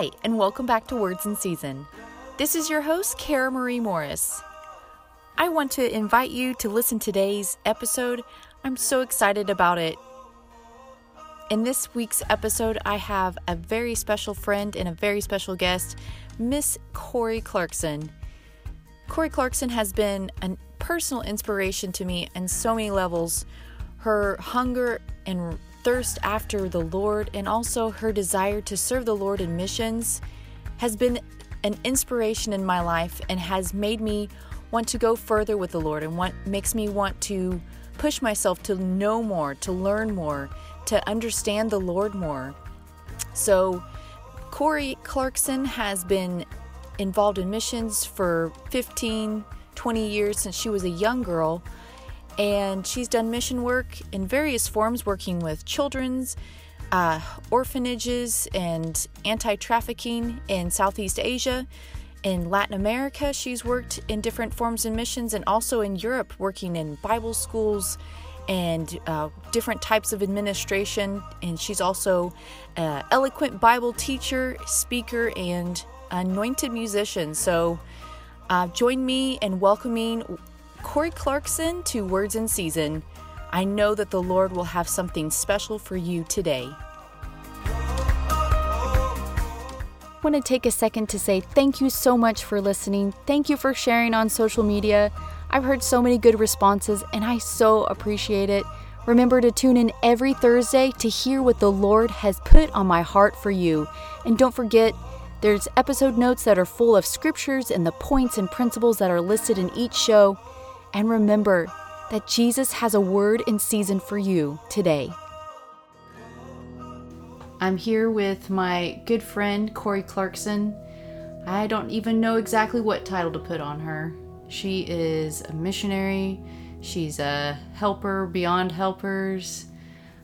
Hi, and welcome back to Words in Season. This is your host, Kara Marie Morris. I want to invite you to listen to today's episode. I'm so excited about it. In this week's episode, I have a very special friend and a very special guest, Miss Corrie Clarkson. Corrie Clarkson has been a personal inspiration to me in so many levels. Her hunger and thirst after the Lord and also her desire to serve the Lord in missions has been an inspiration in my life and has made me want to go further with the Lord and what makes me want to push myself to know more, to learn more, to understand the Lord more. So, Corrie Clarkson has been involved in missions for 15, 20 years since she was a young girl and she's done mission work in various forms, working with children's uh, orphanages and anti trafficking in Southeast Asia. In Latin America, she's worked in different forms and missions, and also in Europe, working in Bible schools and uh, different types of administration. And she's also an eloquent Bible teacher, speaker, and anointed musician. So uh, join me in welcoming Corrie Clarkson to Words in Season. I know that the Lord will have something special for you today. I want to take a second to say thank you so much for listening. Thank you for sharing on social media. I've heard so many good responses and I so appreciate it. Remember to tune in every Thursday to hear what the Lord has put on my heart for you. And don't forget, there's episode notes that are full of scriptures and the points and principles that are listed in each show. And remember that Jesus has a word in season for you today. I'm here with my good friend, Corrie Clarkson. I don't even know exactly what title to put on her. She is a missionary, she's a helper beyond helpers,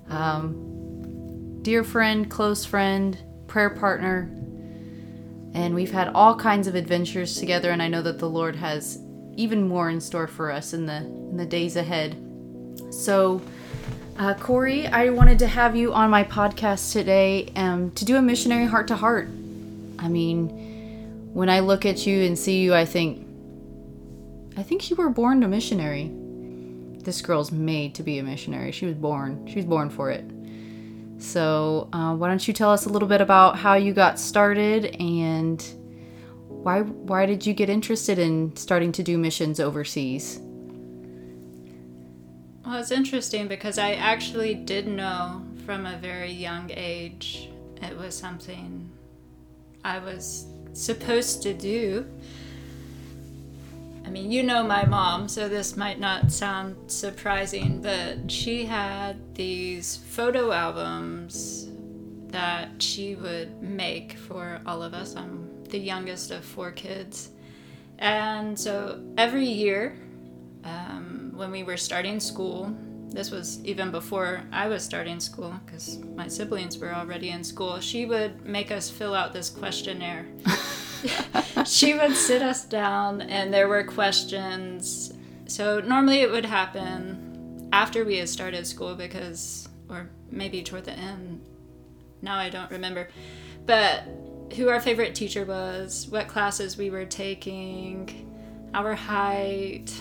um, dear friend, close friend, prayer partner. And we've had all kinds of adventures together, and I know that the Lord has even more in store for us in the in the days ahead. So, uh, Corrie, I wanted to have you on my podcast today um, to do a missionary heart to heart. I mean, when I look at you and see you, I think, I think you were born a missionary. This girl's made to be a missionary. She was born. She was born for it. So, uh, why don't you tell us a little bit about how you got started and why why did you get interested in starting to do missions overseas? Well, it's interesting because I actually did know from a very young age it was something I was supposed to do. I mean, you know my mom, so this might not sound surprising, but she had these photo albums that she would make for all of us. The youngest of four kids. And so every year, um, when we were starting school, this was even before I was starting school because my siblings were already in school, she would make us fill out this questionnaire. she would sit us down, and there were questions. So normally it would happen after we had started school because, or maybe toward the end. Now I don't remember. But who our favorite teacher was, what classes we were taking, our height,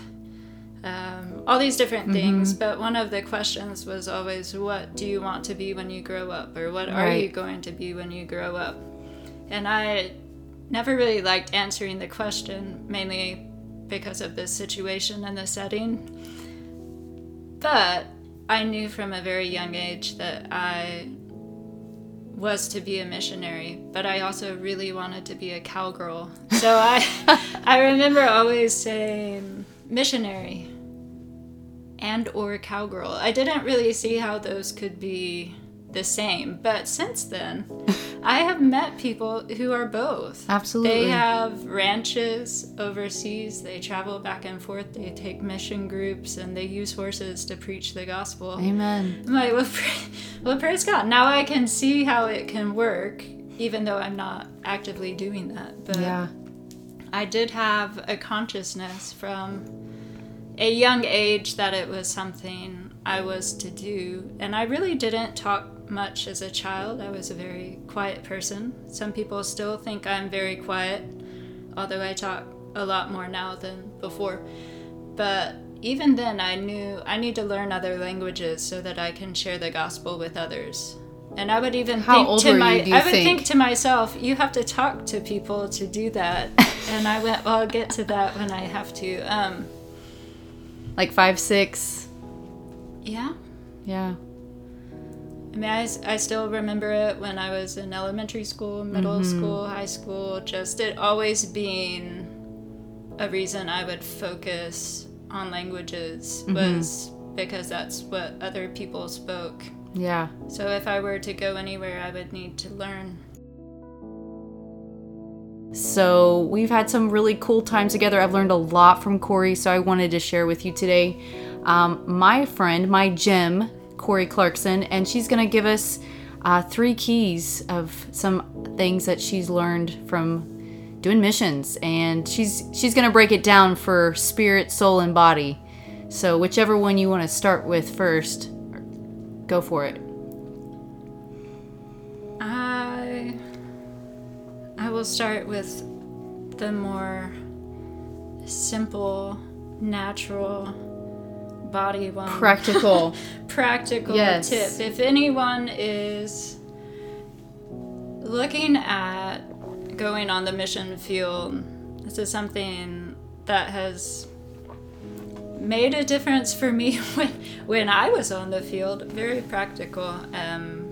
um, all these different things. Mm-hmm. But one of the questions was always, What do you want to be when you grow up? Or what right. are you going to be when you grow up? And I never really liked answering the question, mainly because of the situation and the setting. But I knew from a very young age that I was to be a missionary, but I also really wanted to be a cowgirl. So I I remember always saying missionary and or cowgirl. I didn't really see how those could be the same. But since then, I have met people who are both. Absolutely. They have ranches overseas. They travel back and forth. They take mission groups and they use horses to preach the gospel. Amen. I'm like, well, well, praise God. Now I can see how it can work, even though I'm not actively doing that. But yeah. I did have a consciousness from a young age that it was something I was to do. And I really didn't talk much as a child. I was a very quiet person. Some people still think I'm very quiet, although I talk a lot more now than before. But even then, I knew I need to learn other languages so that I can share the gospel with others. And I would even How think to my you, I would think? think to myself, you have to talk to people to do that. and I went, well, I'll get to that when I have to. Um, Like five, six. yeah. Yeah. I mean, I, I still remember it when I was in elementary school, middle Mm-hmm. school, high school, just it always being a reason I would focus on languages Mm-hmm. was because that's what other people spoke. Yeah. So if I were to go anywhere, I would need to learn. So we've had some really cool times together. I've learned a lot from Corrie, so I wanted to share with you today. Um, my friend, my gem, Corrie Clarkson, and she's gonna give us uh, three keys of some things that she's learned from doing missions, and she's she's gonna break it down for spirit, soul, and body. So whichever one you want to start with first, go for it. I I will start with the more simple, natural body one. Practical. practical Yes. tip. If anyone is looking at going on the mission field, this is something that has made a difference for me when when I was on the field. Very practical. Um,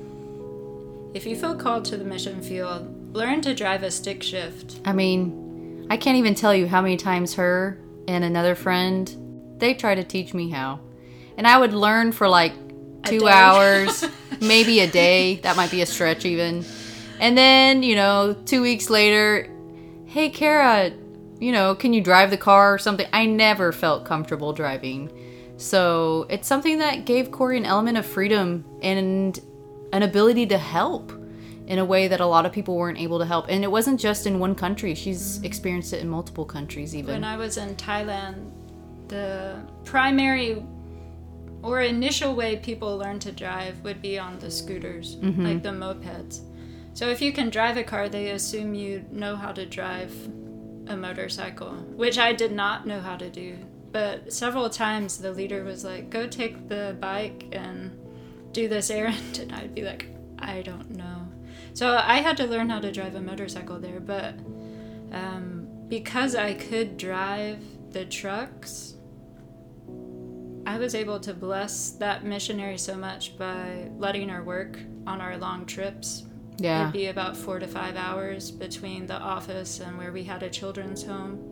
if you feel called to the mission field, learn to drive a stick shift. I mean, I can't even tell you how many times her and another friend they try to teach me how. And I would learn for like two hours, maybe a day. That might be a stretch even. And then, you know, two weeks later, hey, Kara, you know, can you drive the car or something? I never felt comfortable driving. So it's something that gave Corrie an element of freedom and an ability to help in a way that a lot of people weren't able to help. And it wasn't just in one country, she's experienced it in multiple countries, even. When I was in Thailand, the primary or initial way people learn to drive would be on the scooters, like the mopeds. So if you can drive a car, they assume you know how to drive a motorcycle, which I did not know how to do. But several times the leader was like, go take the bike and do this errand. And I'd be like, I don't know. So I had to learn how to drive a motorcycle there. But um, because I could drive the trucks, I was able to bless that missionary so much by letting her work on our long trips. yeah. It'd be about four to five hours between the office and where we had a children's home.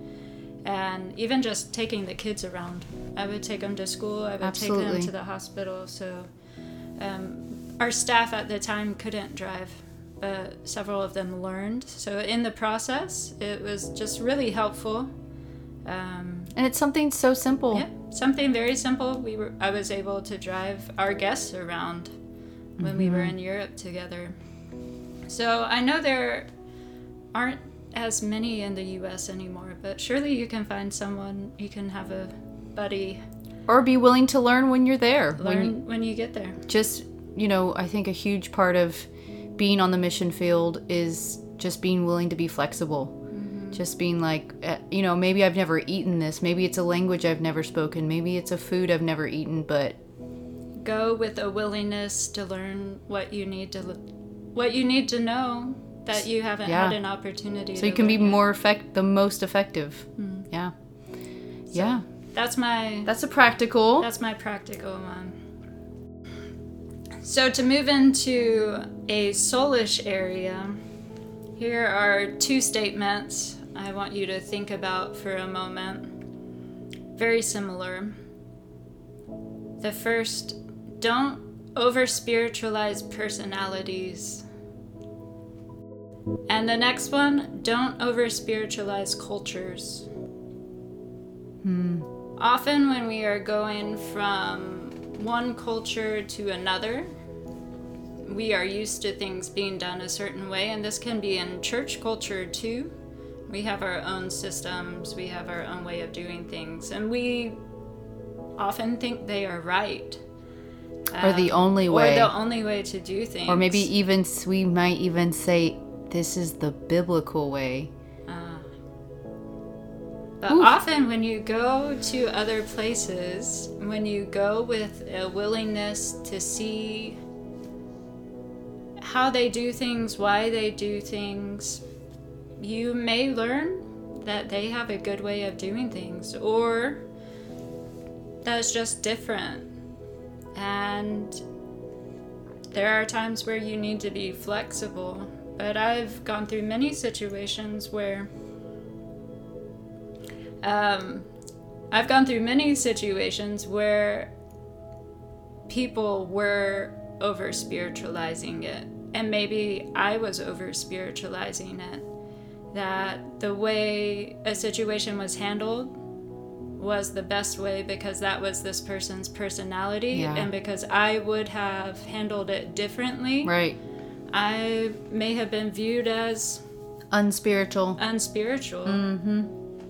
And even just taking the kids around. I would take them to school, I would take them to the hospital. So um, our staff at the time couldn't drive, but several of them learned. So in the process, it was just really helpful. Um, And it's something so simple. yeah, something very simple. We were I was able to drive our guests around when we were in Europe together. So I know there aren't as many in the US anymore, but surely you can find someone you can have a buddy Or be willing to learn when you're there. When learn you- when you get there. just you know i think a huge part of being on the mission field is just being willing to be flexible just being like eh, you know maybe i've never eaten this. Maybe it's a language i've never spoken. Maybe it's a food i've never eaten but Go with a willingness to learn what you need to what you need to know that you haven't Yeah. had an opportunity so you can be more effect the most effective. Yeah. Yeah. That's my that's a practical. That's my practical one. So, to move into a soulish area, here are two statements I want you to think about for a moment. Very similar. The first, don't over spiritualize personalities. And the next one, don't over spiritualize cultures. Hmm. Often, when we are going from one culture to another, we are used to things being done a certain way, and this can be in church culture too. We have our own systems, we have our own way of doing things, and we often think they are right. or the um, only way. or the only way to do things. or maybe even we might even say this is the biblical way. Ah. But often, when you go to other places, when you go with a willingness to see how they do things, why they do things, you may learn that they have a good way of doing things, or that's just different. And there are times where you need to be flexible. But I've gone through many situations where um, I've gone through many situations where people were over spiritualizing it, and maybe I was over spiritualizing it. That the way a situation was handled was the best way because that was this person's personality, Yeah. and because I would have handled it differently, Right. I may have been viewed as Unspiritual. unspiritual. Mm-hmm.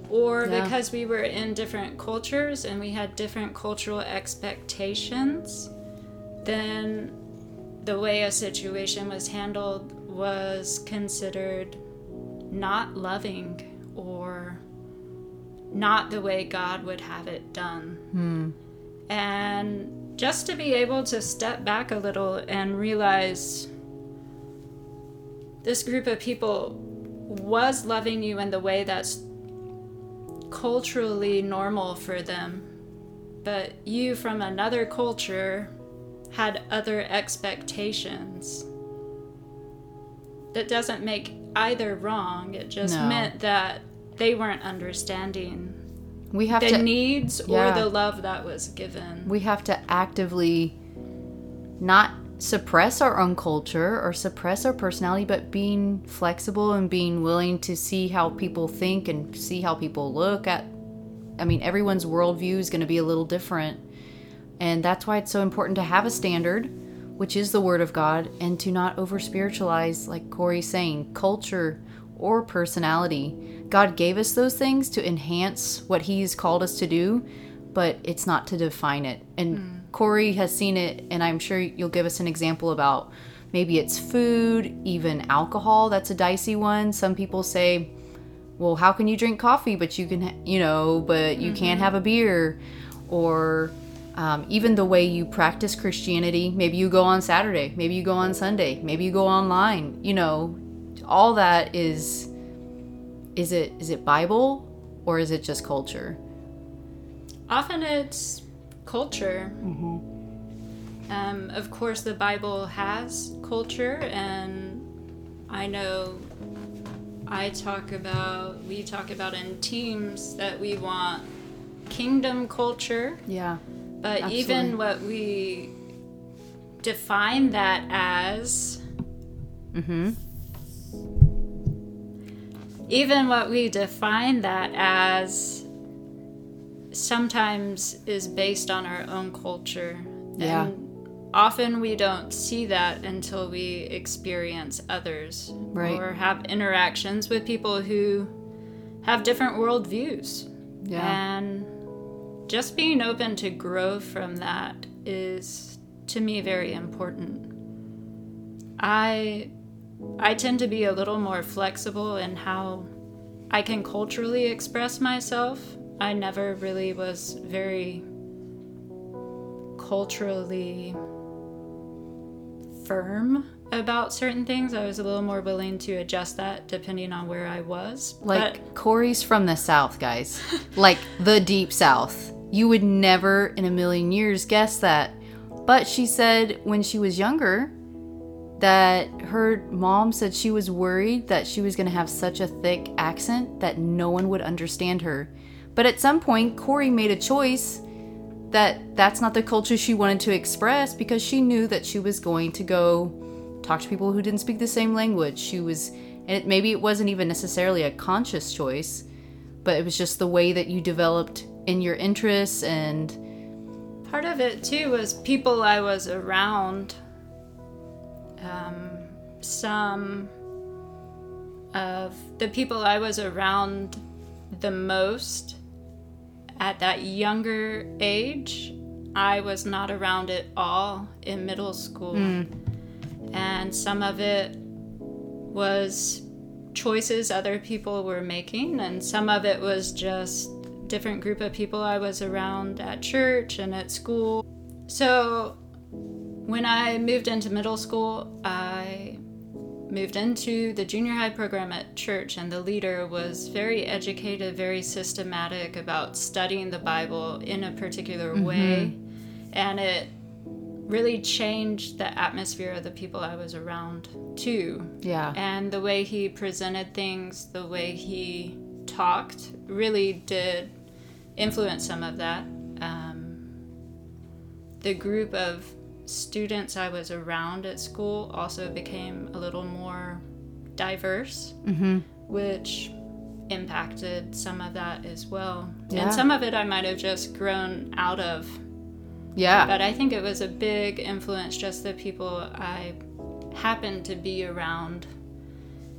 Or Yeah. because we were in different cultures and we had different cultural expectations, then the way a situation was handled was considered not loving or not the way God would have it done. Hmm. And just to be able to step back a little and realize this group of people was loving you in the way that's culturally normal for them, but you from another culture had other expectations. That doesn't make either wrong, it just No. meant that they weren't understanding We have the to needs yeah. or the love that was given. we have to actively not suppress our own culture or suppress our personality, but being flexible and being willing to see how people think and see how people look at. I mean, everyone's worldview is going to be a little different. And that's why it's so important to have a standard, which is the Word of God, and to not over spiritualize, like Corrie's saying, culture or personality. God gave us those things to enhance what He's called us to do, but it's not to define it. And hmm. Corrie has seen it, and I'm sure you'll give us an example about maybe it's food, even alcohol. That's a dicey one. Some people say, well, how can you drink coffee, but you can, you know, but you can't mm-hmm. have a beer? Or um, even the way you practice Christianity. Maybe you go on Saturday, maybe you go on Sunday, maybe you go online. You know, all that is is it is it Bible or is it just culture? Often it's culture. Um, of course, the Bible has culture, and I know I talk about, we talk about in teams that we want kingdom culture, Yeah. But Absolutely. even what we define that as, Mm-hmm. even what we define that as sometimes is based on our own culture. Yeah. And often we don't see that until we experience others Right. or have interactions with people who have different worldviews. Yeah. And just being open to grow from that is to me very important. I I tend to be a little more flexible in how I can culturally express myself. I never really was very culturally firm about certain things. I was a little more willing to adjust that depending on where I was. Like Corrie's from the South, guys. like the deep South. You would never in a million years guess that. But she said when she was younger that her mom said she was worried that she was going to have such a thick accent that no one would understand her. But at some point, Corrie made a choice that that's not the culture she wanted to express because she knew that she was going to go talk to people who didn't speak the same language. She was, and it, maybe it wasn't even necessarily a conscious choice, but it was just the way that you developed in your interests and Part of it too was people I was around. Um, some of the people I was around the most at that younger age, I was not around at all in middle school. And some of it was choices other people were making, and some of it was just different group of people I was around at church and at school. So when I moved into middle school, I moved into the junior high program at church, and the leader was very educated, very systematic about studying the Bible in a particular mm-hmm. way. And it really changed the atmosphere of the people I was around, too. Yeah. And the way he presented things, the way he talked, really did influence some of that. Um, the group of students I was around at school also became a little more diverse, which impacted some of that as well. Yeah. And some of it I might have just grown out of. Yeah. But I think it was a big influence, just the people I happened to be around.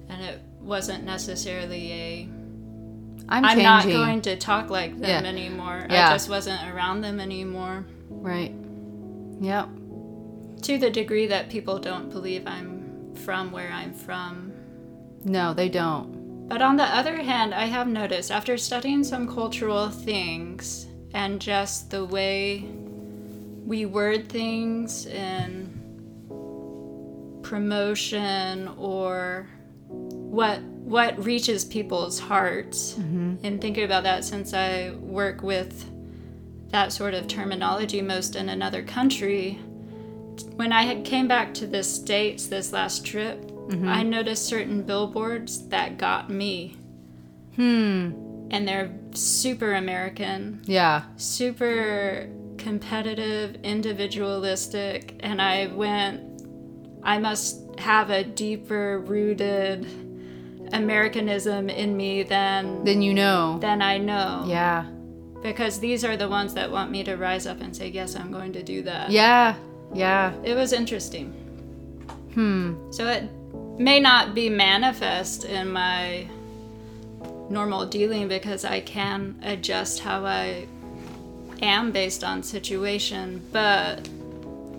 And it wasn't necessarily a I'm, I'm not going to talk like them Yeah. anymore. Yeah. I just wasn't around them anymore. Right. Yep. To the degree that people don't believe I'm from where I'm from. No, they don't. But on the other hand, I have noticed after studying some cultural things and just the way we word things in promotion or what what reaches people's hearts and thinking about that since I work with that sort of terminology most in another country when I had came back to the states this last trip I noticed certain billboards that got me Hmm. and they're super American Yeah. super competitive, individualistic, and I went, I must have a deeper rooted Americanism in me than Then you know. than I know. Yeah. Because these are the ones that want me to rise up and say, Yes, I'm going to do that. Yeah. Yeah. It was interesting. Hmm. So it may not be manifest in my normal dealing because I can adjust how I am based on situation, but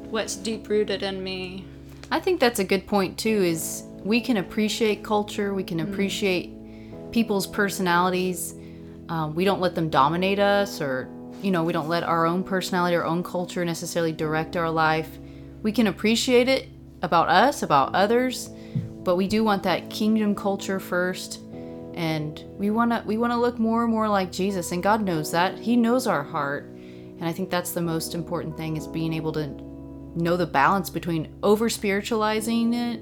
what's deep rooted in me. I think that's a good point too. Is we can appreciate culture. We can appreciate people's personalities. Um, we don't let them dominate us, or you know, we don't let our own personality, our own culture necessarily direct our life. We can appreciate it about us, about others, but we do want that kingdom culture first, and we want to we want to look more and more like Jesus, and God knows that. He knows our heart, and I think that's the most important thing is being able to know the balance between over spiritualizing it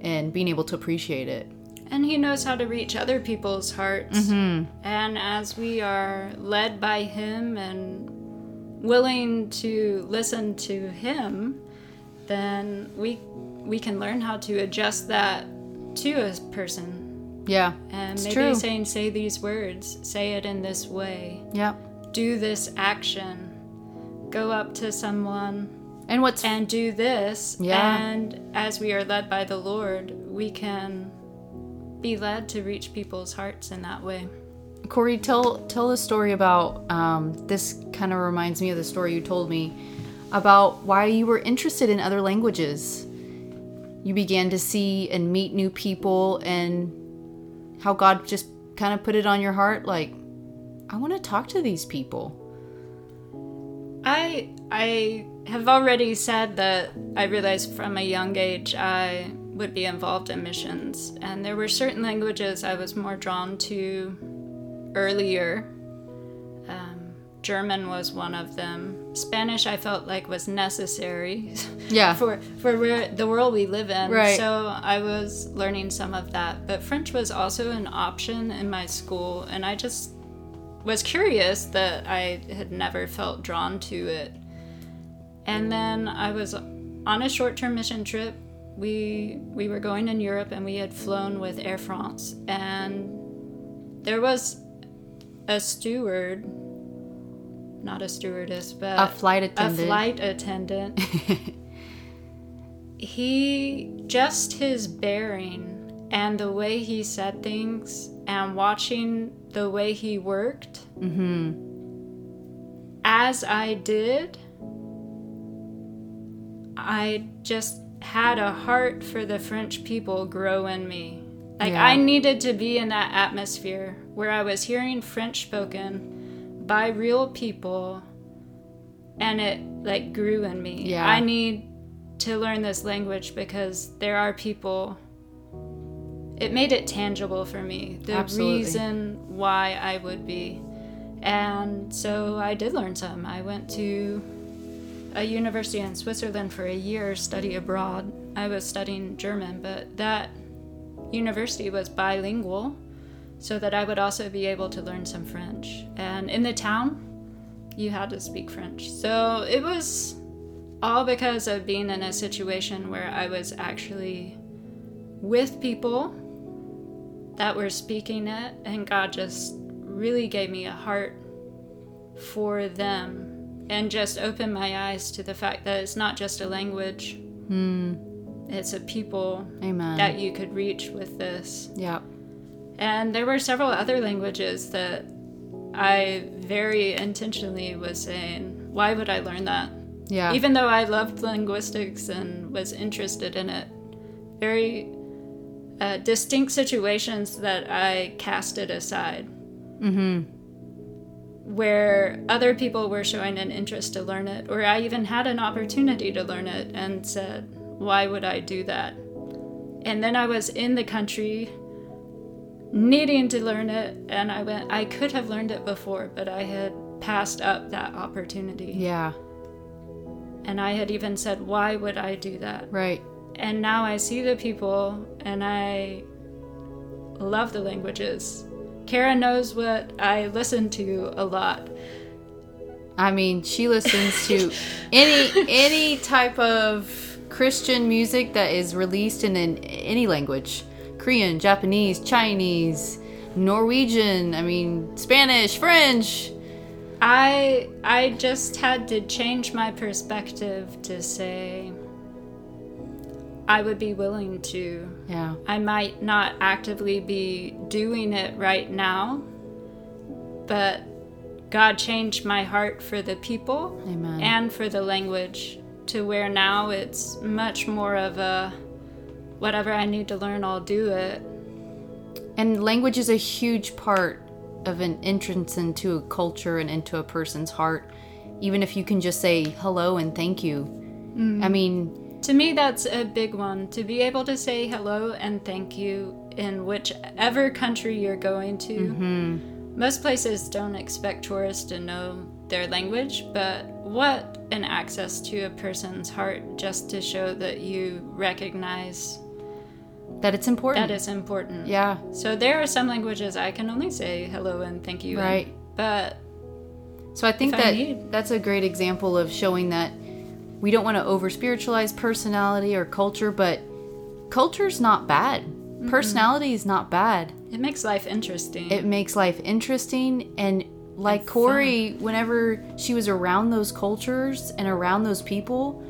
and being able to appreciate it. And he knows how to reach other people's hearts. Mm-hmm. And as we are led by him and willing to listen to him, then we we can learn how to adjust that to a person. Yeah. And maybe true. saying say these words, say it in this way, Yep. do this action, go up to someone And what's and do this. Yeah. And as we are led by the Lord, we can be led to reach people's hearts in that way. Corrie, tell tell the story about um, this. Kind of reminds me of the story you told me about why you were interested in other languages. You began to see and meet new people, and how God just kind of put it on your heart, like, I want to talk to these people. I I have already said that I realized from a young age I would be involved in missions, and there were certain languages I was more drawn to earlier. Um, German was one of them. Spanish I felt like was necessary Yeah. for for where, the world we live in. Right. So I was learning some of that, but French was also an option in my school, and I just was curious that I had never felt drawn to it. And then I was on a short-term mission trip. We we were going in Europe and we had flown with Air France and there was a steward not a stewardess but A flight attendant a flight attendant he just his bearing and the way he said things and watching the way he worked mm-hmm. as I did, I just had a heart for the French people grow in me. Like Yeah. I needed to be in that atmosphere where I was hearing French spoken by real people and it like grew in me. Yeah. I need to learn this language because there are people it made it tangible for me. The Absolutely. reason why I would be. And so I did learn some. I went to a university in Switzerland for a year, study abroad. I was studying German, but that university was bilingual, so that I would also be able to learn some French. And in the town, you had to speak French. So it was all because of being in a situation where I was actually with people that were speaking it, and God just really gave me a heart for them and just opened my eyes to the fact that it's not just a language, it's a people Amen. that you could reach with this. yeah. And there were several other languages that I very intentionally was saying, why would I learn that? Yeah. Even though I loved linguistics and was interested in it, very uh, distinct situations that I casted aside. mm-hmm. Where other people were showing an interest to learn it, or I even had an opportunity to learn it and said, why would I do that? And then I was in the country needing to learn it, and I went, I could have learned it before, but I had passed up that opportunity. Yeah. And I had even said, why would I do that? Right. And now I see the people and I love the languages. Kara knows what I listen to a lot. I mean, she listens to any any type of Christian music that is released in an, any language. Korean, Japanese, Chinese, Norwegian, I mean, Spanish, French. I I just had to change my perspective to say I would be willing to. Yeah. I might not actively be doing it right now, but God changed my heart for the people Amen. and for the language to where now it's much more of a whatever I need to learn, I'll do it. And language is a huge part of an entrance into a culture and into a person's heart. Even if you can just say hello and thank you. I mm. mean, To me, that's a big one to be able to say hello and thank you in whichever country you're going to. Mm-hmm. Most places don't expect tourists to know their language, but what an access to a person's heart just to show that you recognize that it's important. that is important. yeah. So there are some languages I can only say hello and thank you. in, Right. but So I think If I that that's a great example of showing that we don't want to over spiritualize personality or culture, but culture's not bad. Mm-hmm. Personality is not bad. it makes life interesting. It makes life interesting and like And Corrie, whenever she was around those cultures and around those people,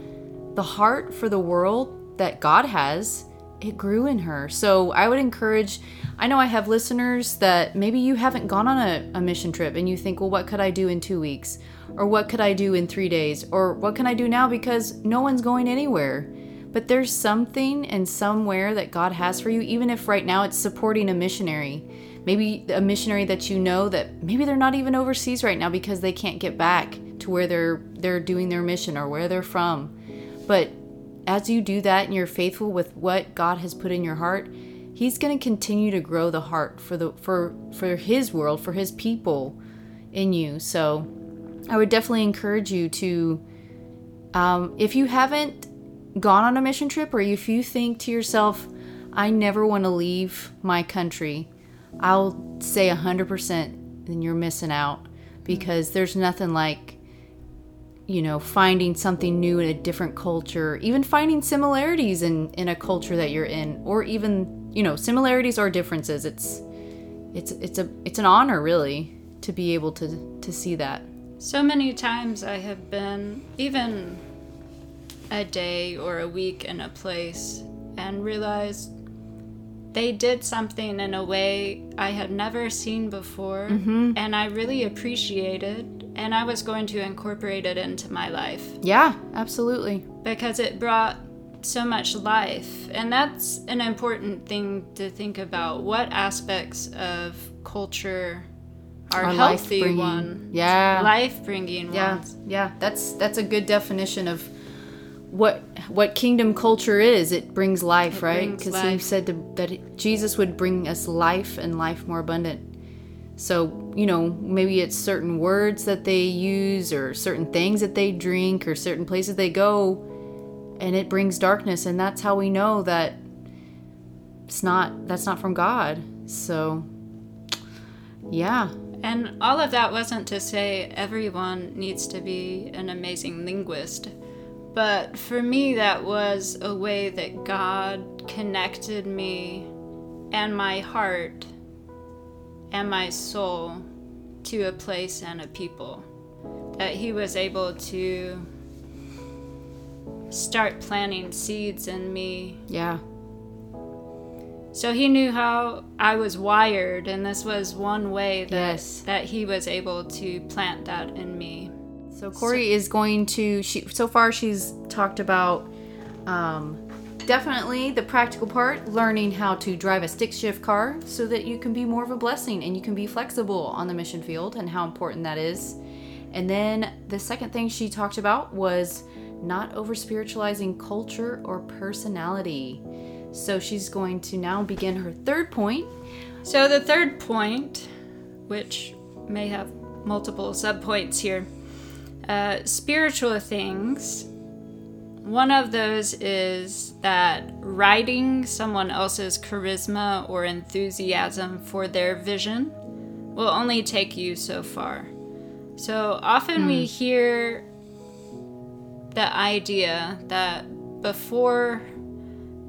the heart for the world that God has, it grew in her. So I would encourage, I know I have listeners that maybe you haven't gone on a, a mission trip and you think, well, what could I do in two weeks? Or what could I do in three days? Or what can I do now because no one's going anywhere? But there's something and somewhere that God has for you, even if right now it's supporting a missionary. Maybe a missionary that you know that maybe they're not even overseas right now because they can't get back to where they're they're doing their mission or where they're from. But as you do that and you're faithful with what God has put in your heart, He's going to continue to grow the heart for the for for His world, for His people in you. So I would definitely encourage you to, um, if you haven't gone on a mission trip or if you think to yourself, I never want to leave my country, I'll say 100% then you're missing out because there's nothing like, you know, finding something new in a different culture, even finding similarities in, in a culture that you're in, or even, you know, similarities or differences. It's, it's, it's a, it's an honor really to be able to, to see that. So many times I have been even a day or a week in a place and realized they did something in a way I had never seen before mm-hmm. and I really appreciated and I was going to incorporate it into my life Yeah, absolutely. because it brought so much life. And that's an important thing to think about. What aspects of culture are Our healthy life-bringing. one? Yeah. Life bringing Yeah, ones. yeah. That's that's a good definition of what what kingdom culture is. It brings life, It right? Because he said to, that Jesus would bring us life and life more abundant. So you know, maybe it's certain words that they use, or certain things that they drink, or certain places they go, and it brings darkness, and that's how we know that it's not that's not from God. So yeah, And all of that wasn't to say everyone needs to be an amazing linguist. But for me, that was a way that God connected me and my heart and my soul to a place and a people. That He was able to start planting seeds in me yeah, so he knew how I was wired, and this was one way that, Yes. that he was able to plant that in me. So Corrie is going to. She so far she's talked about um, definitely the practical part, learning how to drive a stick shift car so that you can be more of a blessing and you can be flexible on the mission field and how important that is. And then the second thing she talked about was not over spiritualizing culture or personality. So she's going to now begin her third point. So the third point, which may have multiple subpoints here, uh, spiritual things. One of those is that riding someone else's charisma or enthusiasm for their vision will only take you so far. So often we hmm. hear the idea that before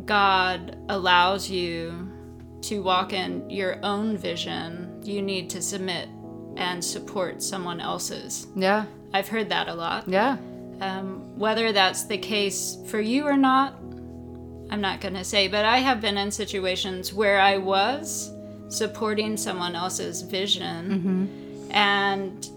God allows you to walk in your own vision, you need to submit and support someone else's. Yeah, I've heard that a lot. yeah, Um, whether that's the case for you or not, I'm not going to say, but I have been in situations where I was supporting someone else's vision, and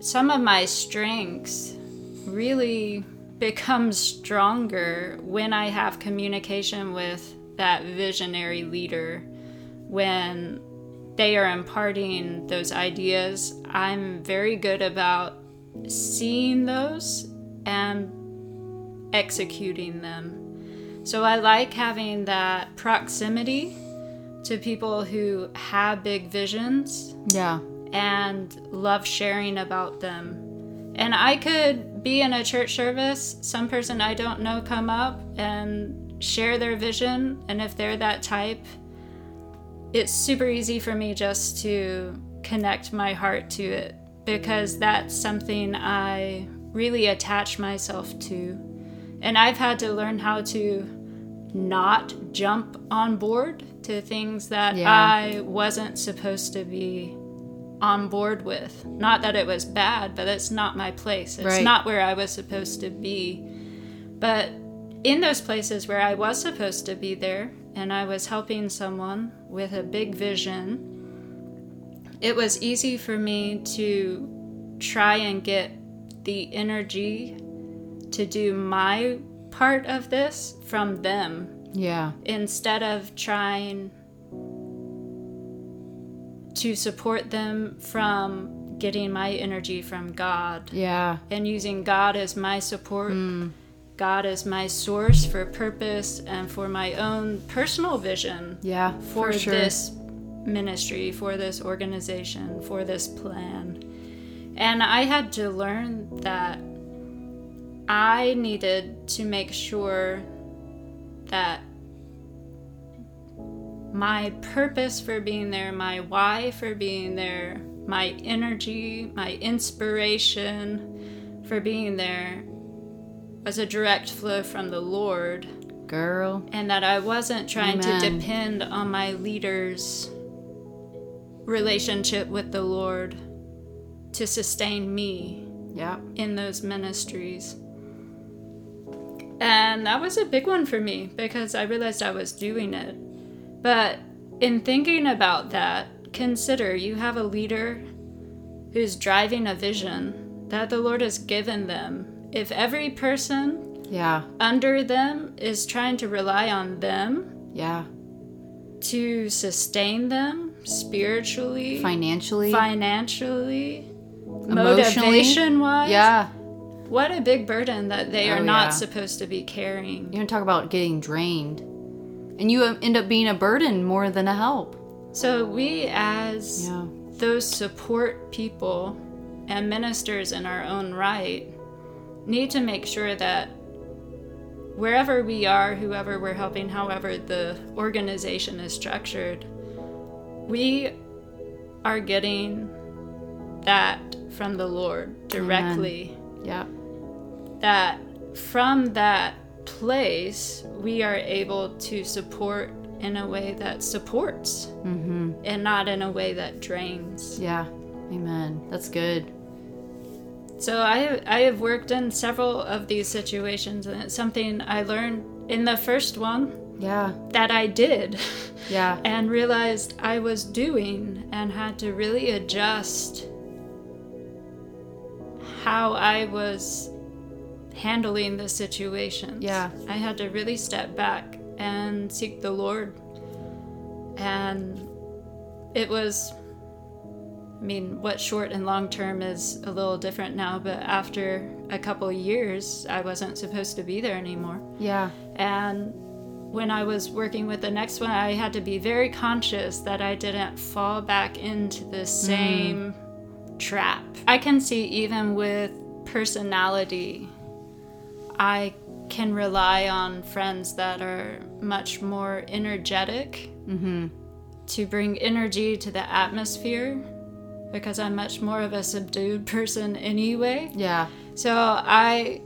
some of my strengths really become stronger when I have communication with that visionary leader. When they are imparting those ideas, I'm very good about seeing those and executing them. So I like having that proximity to people who have big visions yeah, and love sharing about them. And I could be in a church service, some person I don't know come up and share their vision, and if they're that type, it's super easy for me just to connect my heart to it because that's something I really attach myself to. And I've had to learn how to not jump on board to things that Yeah. I wasn't supposed to be on board with. Not that it was bad, but it's not my place. It's Right. not where I was supposed to be. But in those places where I was supposed to be there and I was helping someone with a big vision, it was easy for me to try and get the energy to do my part of this from them. Yeah, instead of trying to support them from getting my energy from God. Yeah, and using God as my support, hmm. God as my source for purpose and for my own personal vision yeah, for, for sure. this ministry, for this organization, for this plan. And I had to learn that I needed to make sure that my purpose for being there, my why for being there, my energy, my inspiration for being there was a direct flow from the Lord Girl, and that I wasn't trying Amen. to depend on my leader's relationship with the Lord to sustain me yeah, in those ministries. And that was a big one for me because I realized I was doing it. But in thinking about that, consider you have a leader who's driving a vision that the Lord has given them, if every person Yeah. under them is trying to rely on them Yeah. to sustain them spiritually, Financially. financially, motivation wise, Yeah. what a big burden that they Oh, are not yeah. supposed to be carrying. You don't talk about getting drained. And you end up being a burden more than a help. So, we as Yeah. those support people and ministers in our own right need to make sure that wherever we are, whoever we're helping, however the organization is structured, we are getting that from the Lord directly. Yeah. That from that place, we are able to support in a way that supports Mm-hmm. and not in a way that drains. Yeah. Amen. That's good. So I I have worked in several of these situations and it's something I learned in the first one Yeah. that I did Yeah. and realized I was doing and had to really adjust how I was handling the situation. Yeah. I had to really step back and seek the Lord. And it was I mean, what short and long term is a little different now, but after a couple years, I wasn't supposed to be there anymore. Yeah. And when I was working with the next one, I had to be very conscious that I didn't fall back into the same trap. I can see even with personality, I can rely on friends that are much more energetic Mm-hmm. to bring energy to the atmosphere because I'm much more of a subdued person anyway. Yeah. So I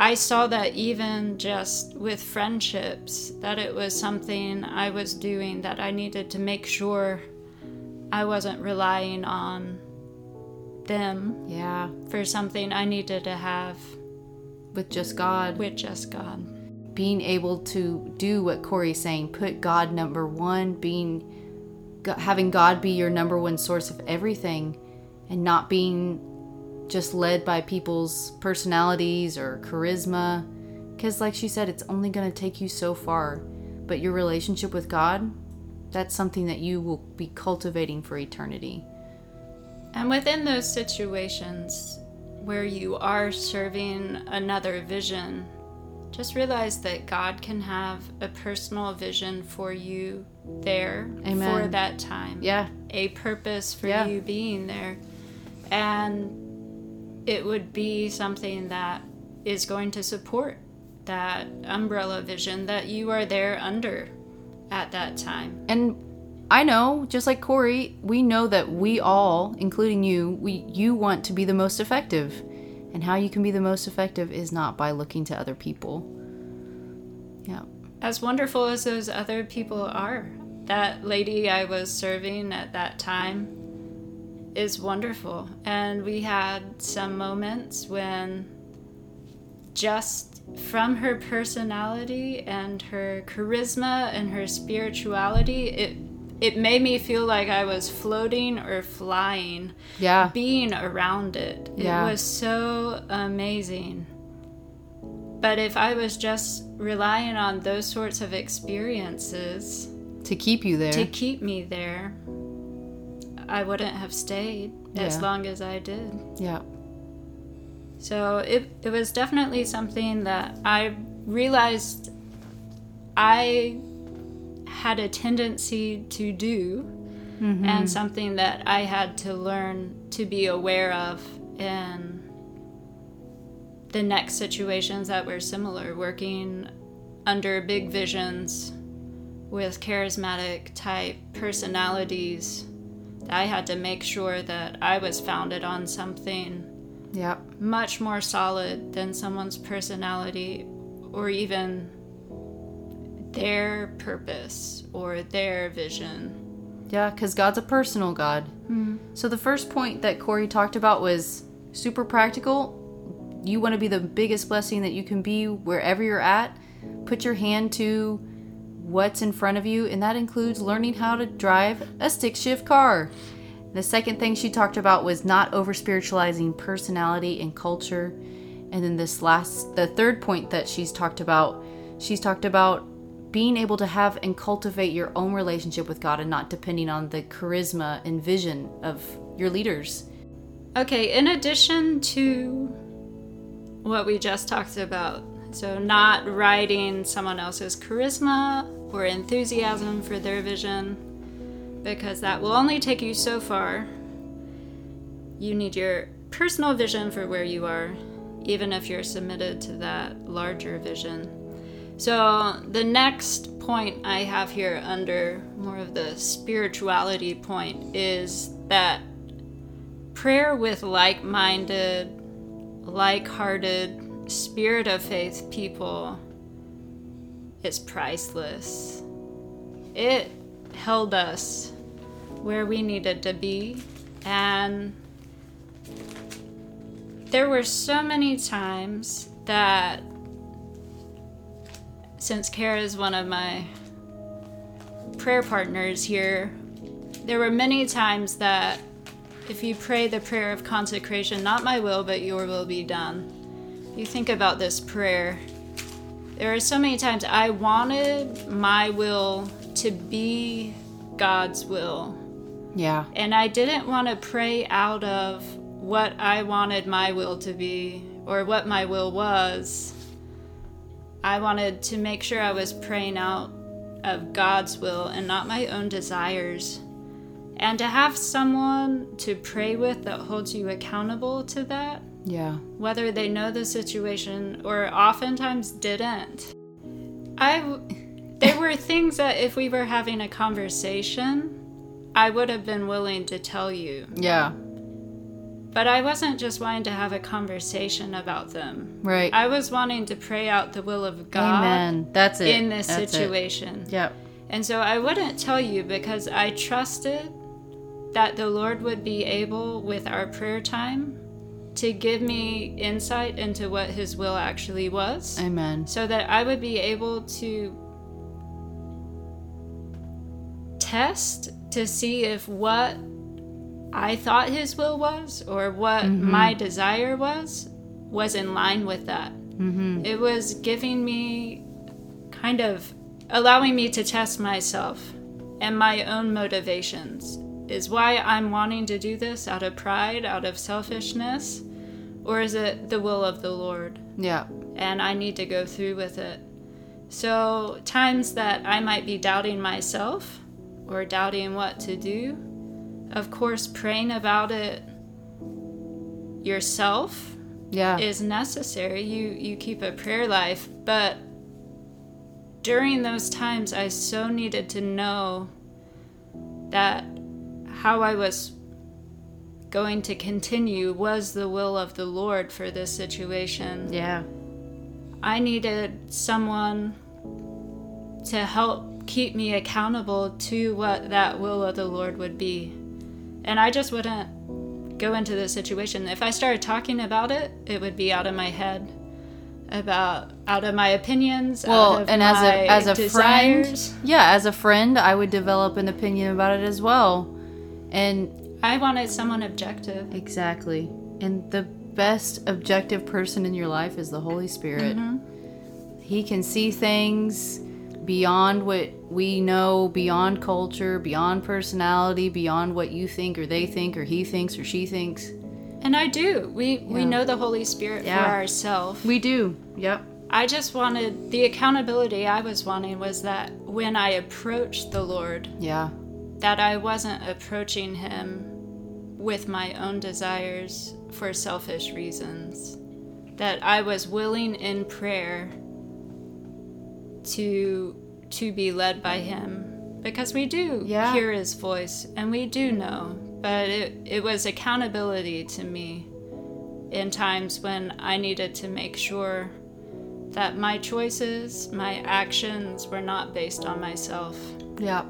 I saw that even just with friendships that it was something I was doing that I needed to make sure I wasn't relying on them Yeah. for something I needed to have With just God. with just God. being able to do what Corrie's saying, put God number one, being having God be your number one source of everything, and not being just led by people's personalities or charisma. Because, like she said, it's only going to take you so far. But your relationship with God, that's something that you will be cultivating for eternity. And within those situations where you are serving another vision, just realize that God can have a personal vision for you there Amen. for that time. Yeah, A purpose for Yeah. you being there. And it would be something that is going to support that umbrella vision that you are there under at that time. and I know, just like Corrie, we know that we all, including you, we you want to be the most effective. And how you can be the most effective is not by looking to other people. Yeah. as wonderful as those other people are, that lady I was serving at that time is wonderful. And we had some moments when just from her personality and her charisma and her spirituality, it it made me feel like I was floating or flying Yeah. being around it. Yeah. It was so amazing. But if I was just relying on those sorts of experiences To keep you there. to keep me there, I wouldn't have stayed as long as I did. yeah. So it, it was definitely something that I realized I had a tendency to do mm-hmm. and something that I had to learn to be aware of in the next situations that were similar, working under big visions with charismatic type personalities. I had to make sure that I was founded on something Yeah. much more solid than someone's personality or even their purpose or their vision. Yeah, because God's a personal God. Mm-hmm. So the first point that Corrie talked about was super practical. You want to be the biggest blessing that you can be wherever you're at. Put your hand to what's in front of you, and that includes learning how to drive a stick shift car. The second thing she talked about was not over spiritualizing personality and culture. And then this last, the third point that she's talked about, she's talked about being able to have and cultivate your own relationship with God and not depending on the charisma and vision of your leaders. Okay, in addition to what we just talked about, so not riding someone else's charisma or enthusiasm for their vision, because that will only take you so far. You need your personal vision for where you are, even if you're submitted to that larger vision. So, the next point I have here under more of the spirituality point is that prayer with like minded, like hearted, spirit of faith people is priceless. It held us where we needed to be, and there were so many times that since Kara is one of my prayer partners here, there were many times that if you pray the prayer of consecration, not my will, but your will be done, you think about this prayer. There are so many times I wanted my will to be God's will. Yeah. And I didn't want to pray out of what I wanted my will to be or what my will was. I wanted to make sure I was praying out of God's will and not my own desires. And to have someone to pray with that holds you accountable to that, Yeah. whether they know the situation or oftentimes didn't. I there were things that if we were having a conversation, I would have been willing to tell you. Yeah. But I wasn't just wanting to have a conversation about them. Right. I was wanting to pray out the will of God Amen. That's it. in this That's it. situation. Yep. And so I wouldn't tell you because I trusted that the Lord would be able, with our prayer time, to give me insight into what His will actually was, Amen. so that I would be able to test to see if what I thought His will was or what my desire was was in line with that. Mm-hmm. It was giving me kind of allowing me to test myself and my own motivations. Is why I'm wanting to do this out of pride, out of selfishness, or is it the will of the Lord? Yeah. And I need to go through with it. So, times that I might be doubting myself or doubting what to do, of course, praying about it yourself Yeah. is necessary. You you keep a prayer life, but during those times I so needed to know that how I was going to continue was the will of the Lord for this situation. yeah. I needed someone to help keep me accountable to what that will of the Lord would be. And I just wouldn't go into the situation. If I started talking about it, it would be out of my head about out of my opinions. Well, out of and as a as a desires. friend, yeah, as a friend, I would develop an opinion about it as well. And I wanted someone objective. exactly. And the best objective person in your life is the Holy Spirit. Mm-hmm. He can see things beyond what we know, beyond culture, beyond personality, beyond what you think or they think or he thinks or she thinks. And I do. We we know the Holy Spirit Yeah. for ourselves. We do. Yep. I just wanted the accountability I was wanting was that when I approached the Lord, Yeah. That I wasn't approaching him with my own desires for selfish reasons. That I was willing in prayer to to be led by him because we do Yeah. hear his voice and we do know but it, it was accountability to me in times when i needed to make sure that my choices my actions were not based on myself Yeah.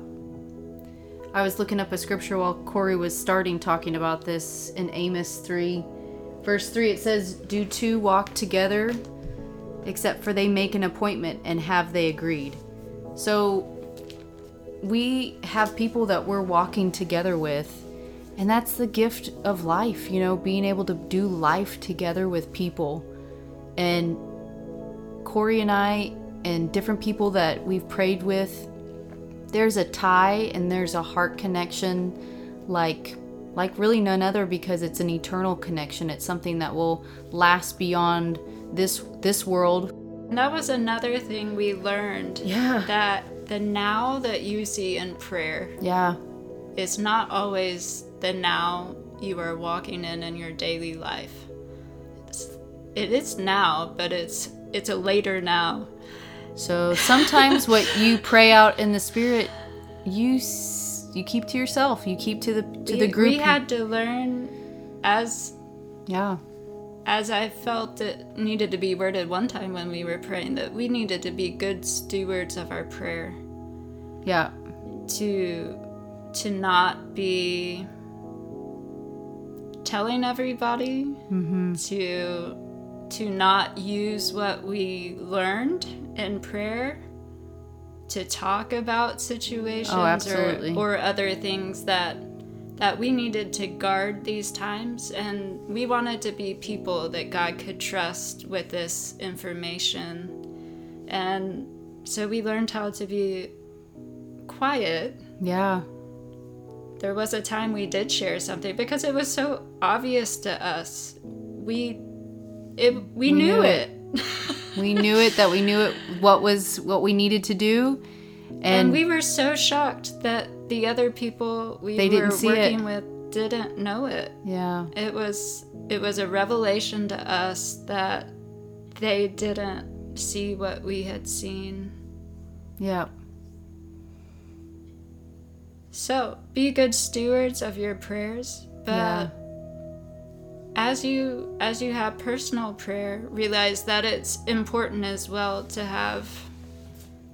I was looking up a scripture while Corrie was starting talking about this in Amos 3. Verse 3, it says, Do two walk together, except for they make an appointment, and have they agreed? So we have people that we're walking together with, And that's the gift of life, you know, being able to do life together with people. And Corrie and I, and different people that we've prayed with, there's a tie and there's a heart connection like like really none other because it's an eternal connection. It's something that will last beyond this this world. And that was another thing we learned. Yeah. That the now that you see in prayer Yeah. It's not always the now you are walking in in your daily life. It's, it is now, but it's it's a later now. So sometimes what you pray out in the spirit, you you keep to yourself. You keep to the to we, the group. we had to learn as yeah. as I felt it needed to be worded one time when we were praying that we needed to be good stewards of our prayer Yeah. to to not be telling everybody Mm-hmm. to to not use what we learned in prayer to talk about situations Oh, or, or other things that that we needed to guard these times and we wanted to be people that God could trust with this information and so we learned how to be quiet Yeah. there was a time we did share something because it was so obvious to us. We it we, knew, knew it. We knew it that we knew it what was what we needed to do. and, And, we were so shocked that the other people we They didn't were see working it. with didn't know it. yeah. It was it was a revelation to us that they didn't see what we had seen. Yeah. So, be good stewards of your prayers, but Yeah. As you as you have personal prayer, realize that it's important as well to have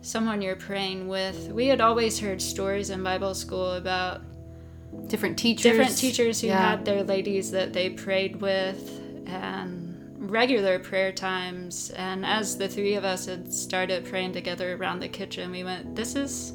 someone you're praying with. We had always heard stories in Bible school about Different teachers. different teachers who Yeah. had their ladies that they prayed with and regular prayer times and as the three of us had started praying together around the kitchen we went this is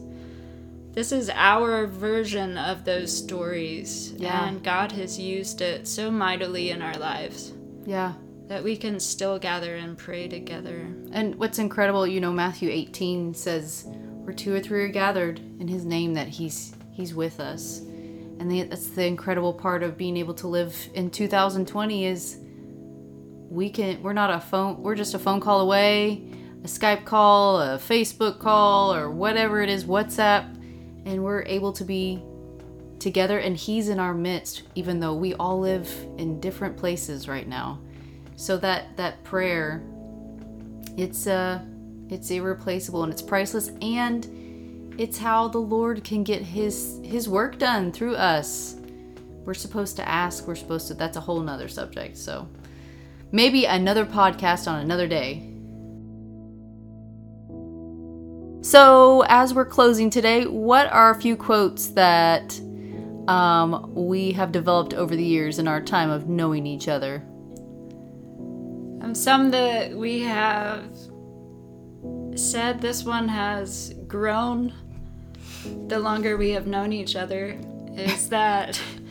this is our version of those stories Yeah. and god has used it so mightily in our lives Yeah. that we can still gather and pray together And what's incredible, you know, Matthew 18 says, "Where two or three are gathered in His name, that He's He's with us." And the, that's the incredible part of being able to live in 2020 is we can. We're not a phone. We're just a phone call away, a Skype call, a Facebook call, or whatever it is, WhatsApp, and we're able to be together. And He's in our midst, even though we all live in different places right now. So that that prayer it's uh it's irreplaceable and it's priceless and it's how the lord can get his his work done through us we're supposed to ask we're supposed to that's a whole nother subject so maybe another podcast on another day so as we're closing today what are a few quotes that um, we have developed over the years in our time of knowing each other? Um, some that we have said this one has grown. The longer we have known each other is that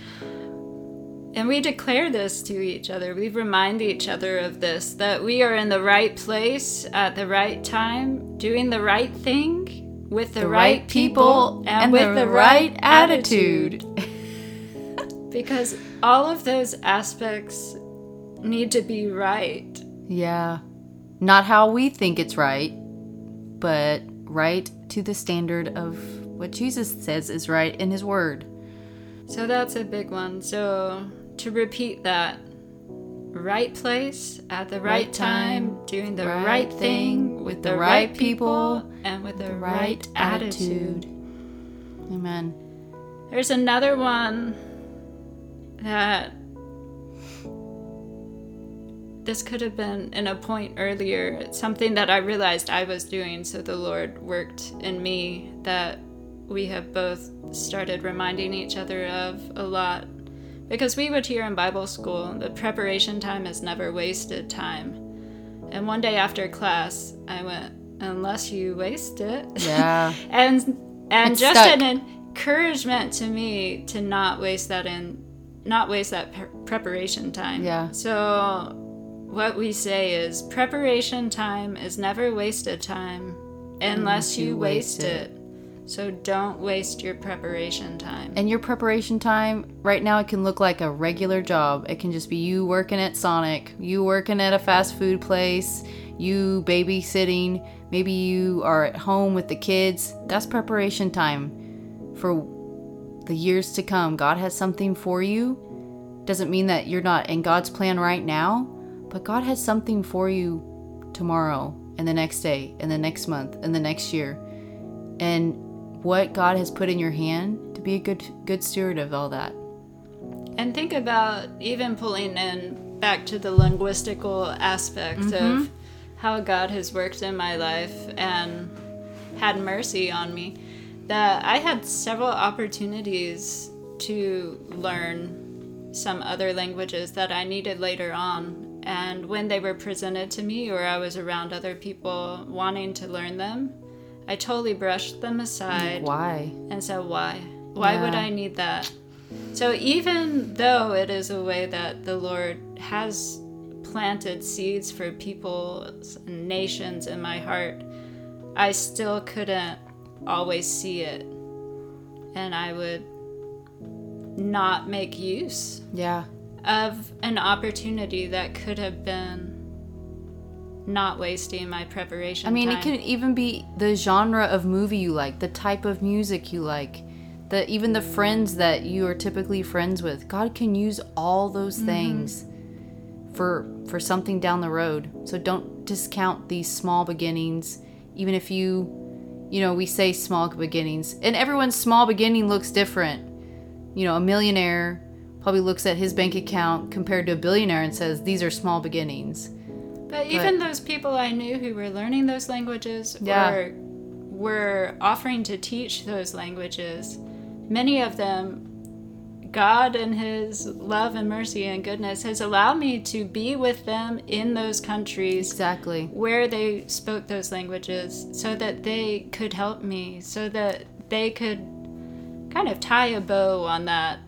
and we declare this to each other we remind each other of this that we are in the right place at the right time doing the right thing with the, the right, people, and, with the, right attitude because all of those aspects need to be right Yeah. Not how we think it's right, but right to the standard of what Jesus says is right in his word. So that's a big one. So to repeat that right place at the right, Right time, doing the right right, thing with the, right right people, people, and with the, The right, attitude. Amen. There's another one that this could have been in a point earlier. It's something that I realized I was doing, so the Lord worked in me that we have both started reminding each other of a lot. Because we would hear in Bible school that preparation time is never wasted time. And one day after class, I went, unless you waste it. Yeah. and and It's just stuck. an encouragement to me to not waste that in not waste that pre- preparation time. Yeah. So what we say is preparation time is never wasted time unless you, you waste waste it. So don't waste your preparation time. And your preparation time right now it can look like a regular job. It can just be you working at Sonic, you working at a fast food place, you babysitting, maybe you are at home with the kids. That's preparation time for the years to come. God has something for you. Doesn't mean that you're not in God's plan right now, but God has something for you tomorrow and the next day and the next month and the next year. And what God has put in your hand to be a good good steward of all that. And think about even pulling in back to the linguistical aspect of mm-hmm. how God has worked in my life and had mercy on me. That I had several opportunities to learn some other languages that I needed later on. And when they were presented to me, or I was around other people wanting to learn them, I totally brushed them aside Why? and said, why? Why would I need that? So even though it is a way that the Lord has planted seeds for peoples and nations in my heart, I still couldn't always see it. And I would not make use Yeah. of an opportunity that could have been not wasting my preparation I mean, time. it can even be the genre of movie you like, the type of music you like, the even the friends that you are typically friends with. God can use all those mm-hmm. things for for something down the road. So don't discount these small beginnings, even if you you know, we say small beginnings, and everyone's small beginning looks different. You know, a millionaire probably looks at his bank account compared to a billionaire and says, "These are small beginnings." But even those people I knew who were learning those languages Yeah. or were offering to teach those languages, many of them, God and His love and mercy and goodness has allowed me to be with them in those countries Exactly. where they spoke those languages so that they could help me, so that they could kind of tie a bow on that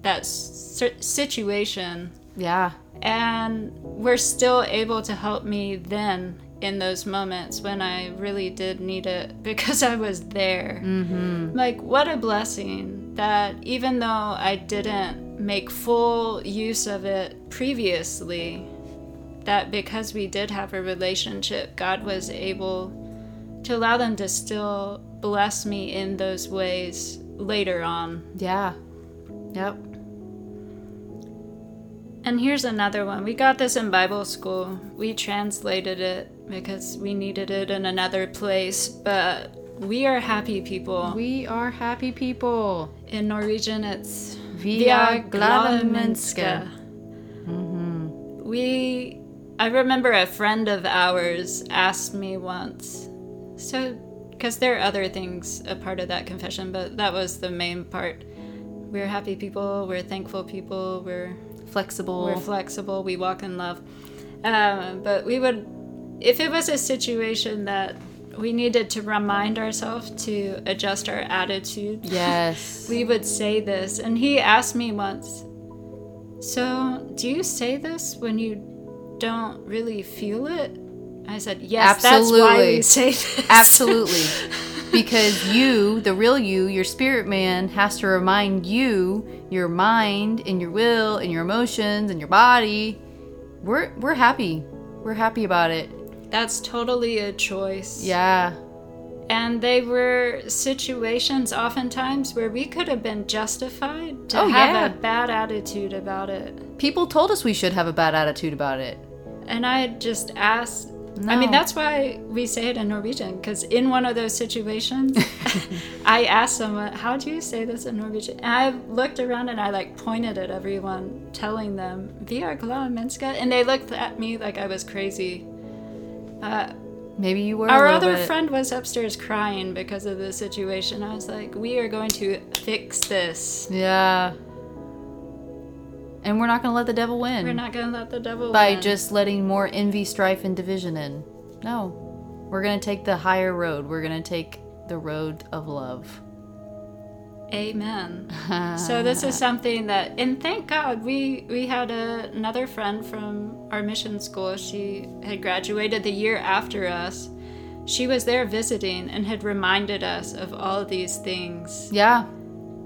that situation Yeah. And were still able to help me then in those moments when I really did need it because I was there. Mm-hmm. Like, what a blessing that even though I didn't make full use of it previously, that because we did have a relationship, God was able to allow them to still bless me in those ways later on. Yeah. Yep. And here's another one. We got this in Bible school. We translated it because we needed it in another place, but we are happy people. We are happy people. In Norwegian, it's Via Gladamenska. Mm-hmm. We, I remember a friend of ours asked me once, so, because there are other things a part of that confession, but that was the main part. We're happy people, we're thankful people, we're Flexible. We're flexible. We walk in love. Um, but we would, if it was a situation that we needed to remind ourselves to adjust our attitude, yes. we would say this. And he asked me once, So, do you say this when you don't really feel it? I said, Yes, that's why Absolutely. we say this. Absolutely. because you, the real you, your spirit man, has to remind you, your mind and your will and your emotions and your body, we're we're happy. We're happy about it. That's totally a choice. Yeah. And they were situations oftentimes where we could have been justified to Oh, have yeah. a bad attitude about it. People told us we should have a bad attitude about it. And I just asked. I mean, that's why we say it in Norwegian, because in one of those situations, I asked someone, How do you say this in Norwegian? And I looked around and I like pointed at everyone, telling them, Vi er glad mennesker. And they looked at me like I was crazy. Uh, Maybe you were Our other bit- friend was upstairs crying because of the situation. I was like, we are going to fix this. Yeah. And we're not going to let the devil win We're not going to let the devil by win. just letting more envy, strife, and division in. No. We're going to take the higher road. We're going to take the road of love. Amen. so this is something that, and thank God, we we had a, another friend from our mission school. She had graduated the year after us. She was there visiting and had reminded us of all these things. Yeah.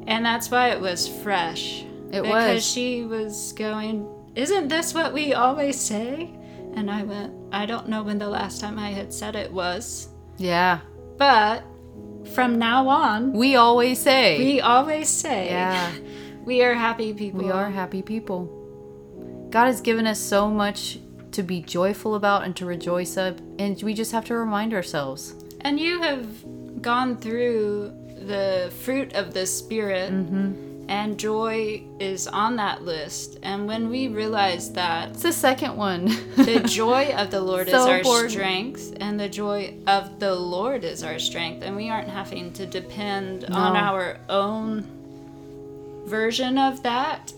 And that's why it was fresh. It because was. she was going, Isn't this what we always say? And I went, I don't know when the last time I had said it was. Yeah. But from now on, We always say. we always say, yeah. we are happy people. We are happy people. God has given us so much to be joyful about and to rejoice of, and we just have to remind ourselves. And you have gone through the fruit of the Spirit, Mm-hmm. And joy is on that list. And when we realize that It's the second one. the joy of the Lord is our strength, and the joy of the Lord is our strength, and we aren't having to depend on our own version of that.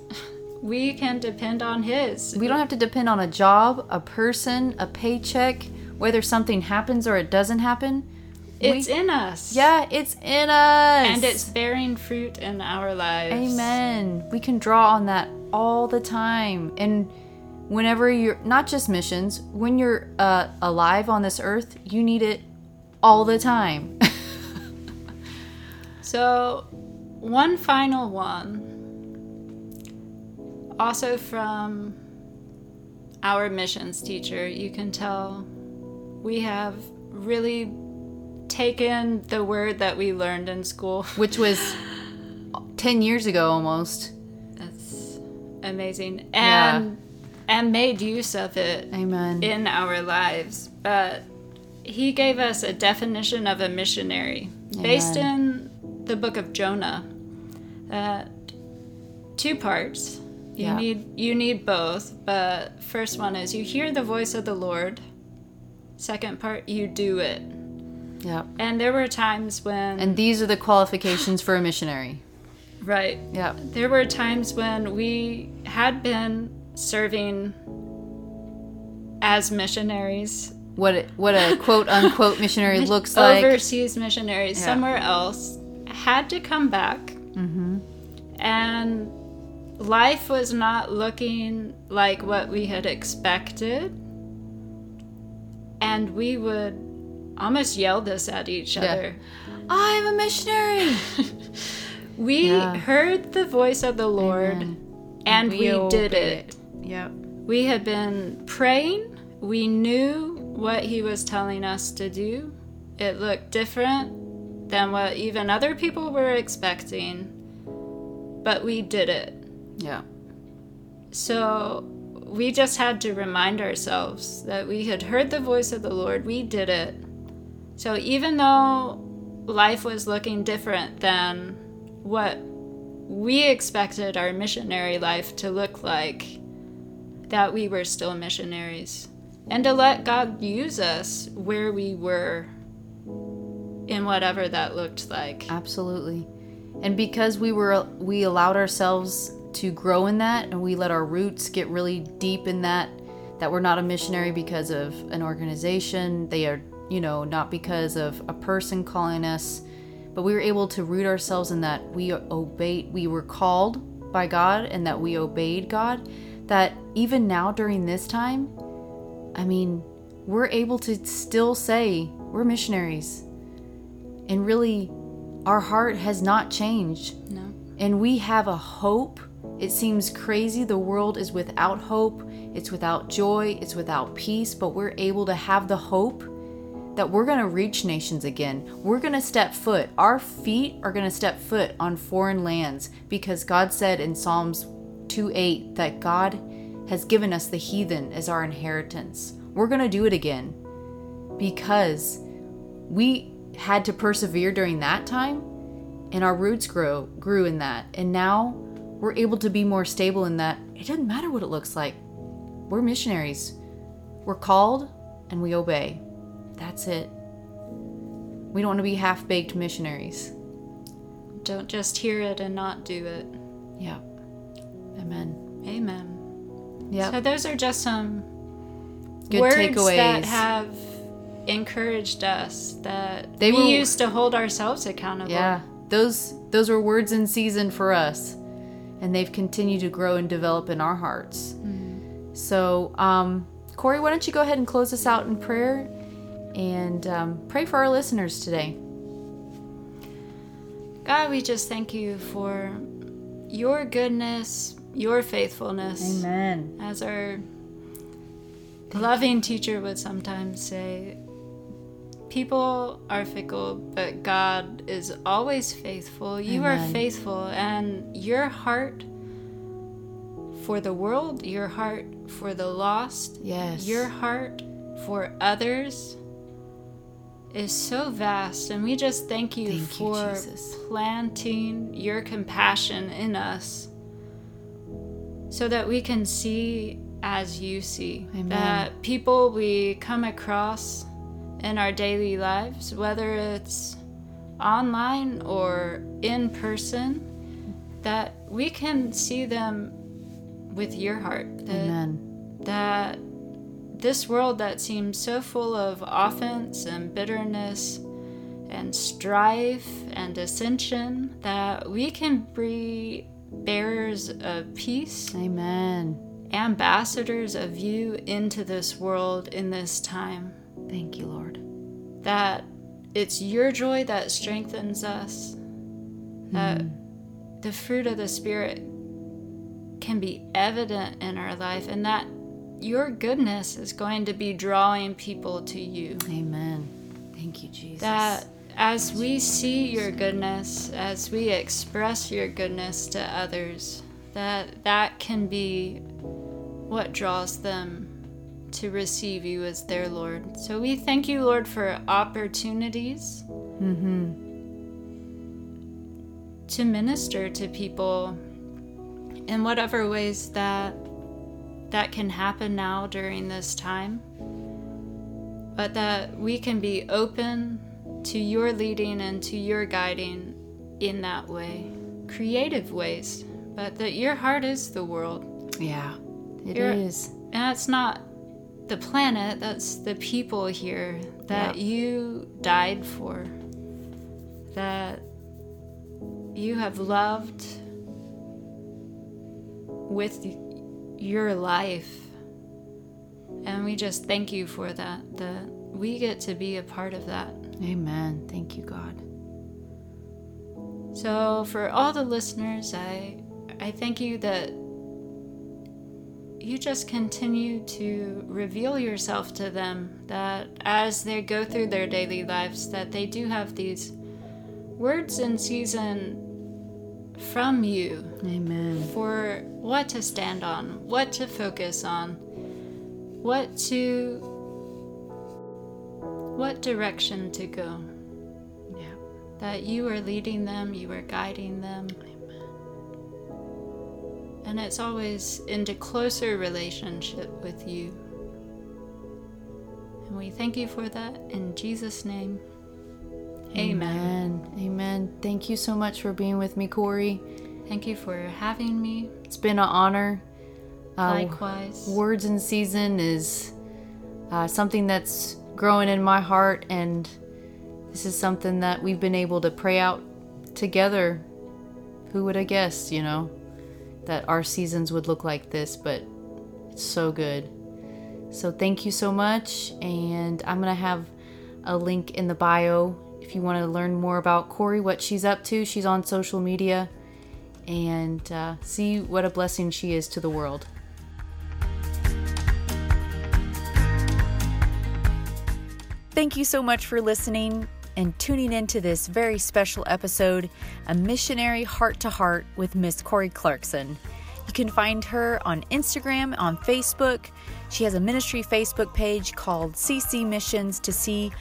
We can depend on His. we don't have to depend on a job, a person, a paycheck, whether something happens or it doesn't happen. It's we, in us. yeah, it's in us. And it's bearing fruit in our lives. Amen. We can draw on that all the time. And whenever you're not just missions, when you're uh, alive on this earth, you need it all the time. So, one final one, also from our missions teacher, you can tell we have really taken the word that we learned in school. Which was 10 years ago almost. That's amazing. Yeah. And and made use of it Amen. in our lives. But he gave us a definition of a missionary based in the book of Jonah. Uh, two parts. You Yeah. need you need both, but first one is you hear the voice of the Lord. Second part, you do it. Yeah. And there were times when And these are the qualifications for a missionary. right Yeah. there were times when we had been serving as missionaries What it, what a quote unquote missionary looks like. overseas missionaries Yeah. somewhere else had to come back Mm-hmm. and life was not looking like what we had expected and we would almost yelled this at each Yeah. other I'm a missionary. we Yeah. heard the voice of the lord Amen. and we, did obeyed it Yep. We had been praying. We knew what he was telling us to do. It looked different than what even other people were expecting, but we did it. Yeah. So we just had to remind ourselves that we had heard the voice of the Lord. We did it. So even though life was looking different than what we expected our missionary life to look like, that we were still missionaries. And to let God use us where we were in whatever that looked like. Absolutely. And because we were we allowed ourselves to grow in that and we let our roots get really deep in that that we're not a missionary because of an organization, they are, you know, not because of a person calling us, but we were able to root ourselves in that we obeyed we were called by God and that we obeyed God that even now during this time, I mean, we're able to still say we're missionaries. And really, our heart has not changed. No. And we have a hope. It seems crazy. The world is without hope, it's without joy, it's without peace, but we're able to have the hope that we're going to reach nations again. We're going to step foot. Our feet are going to step foot on foreign lands because God said in Psalms 2 8 that God has given us the heathen as our inheritance. We're going to do it again because we had to persevere during that time and our roots grow grew in that and now we're able to be more stable in that it doesn't matter what it looks like we're missionaries we're called and we obey that's it we don't want to be half-baked missionaries Don't just hear it and not do it. yeah amen Amen. yeah So those are just some Good words takeaways. that have encouraged us that They we were- used to hold ourselves accountable. yeah those those were words in season for us, and they've continued to grow and develop in our hearts. So, um, Corrie, why don't you go ahead and close us out in prayer and um, pray for our listeners today? God, we just thank you for your goodness, your faithfulness. Amen. As our loving teacher would sometimes say, people are fickle, but God is always faithful. You Amen. are faithful, and your heart for the world, your heart for the lost, Yes. your heart for others is so vast. And we just thank you Thank for Jesus. planting your compassion in us so that we can see as you see. Amen. That people we come across in our daily lives, whether it's online or in person, that we can see them with your heart. That, Amen. that this world that seems so full of offense and bitterness and strife and dissension, that we can be bearers of peace Amen. ambassadors of you into this world in this time. Thank you, Lord. That it's your joy that strengthens us. That hmm. the fruit of the Spirit can be evident in our life, and that your goodness is going to be drawing people to you. Amen. Thank you, Jesus. That as we see your goodness, as we express your goodness to others, that that can be what draws them to receive you as their Lord. So we thank you, Lord, for opportunities mm-hmm. to minister to people in whatever ways that that can happen now during this time but that we can be open to your leading and to your guiding in that way creative ways but that your heart is the world Yeah, it You're- is. and that's not the planet that's the people here that Yeah. you died for that you have loved with your life and we just thank you for that that we get to be a part of that Amen. Thank you, God. So for all the listeners, I I thank you that you just continue to reveal yourself to them that as they go through their daily lives that they do have these words in season from you Amen. for what to stand on, what to focus on, what to what direction to go Yeah. that you are leading them, you are guiding them. And it's always into closer relationship with you. And we thank you for that in Jesus' name. Amen. Amen. Amen. Thank you so much for being with me, Corrie. Thank you for having me. It's been an honor. Uh, Likewise. Words in season is uh, something that's growing in my heart, and this is something that we've been able to pray out together. Who would have guessed, you know, that our seasons would look like this? But it's so good. So thank you so much, and I'm gonna have a link in the bio if you want to learn more about Corrie, what she's up to. She's on social media, and uh, see what a blessing she is to the world. Thank you so much for listening and tuning into this very special episode, A Missionary Heart to Heart with Miss Corrie Clarkson. You can find her on Instagram, on Facebook. She has a ministry Facebook page called CC Missions to see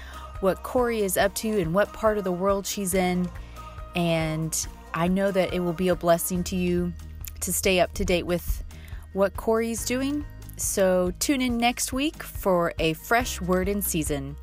what Corrie is up to and what part of the world she's in. And I know that it will be a blessing to you to stay up to date with what Corrie's doing. So tune in next week for a fresh word in season.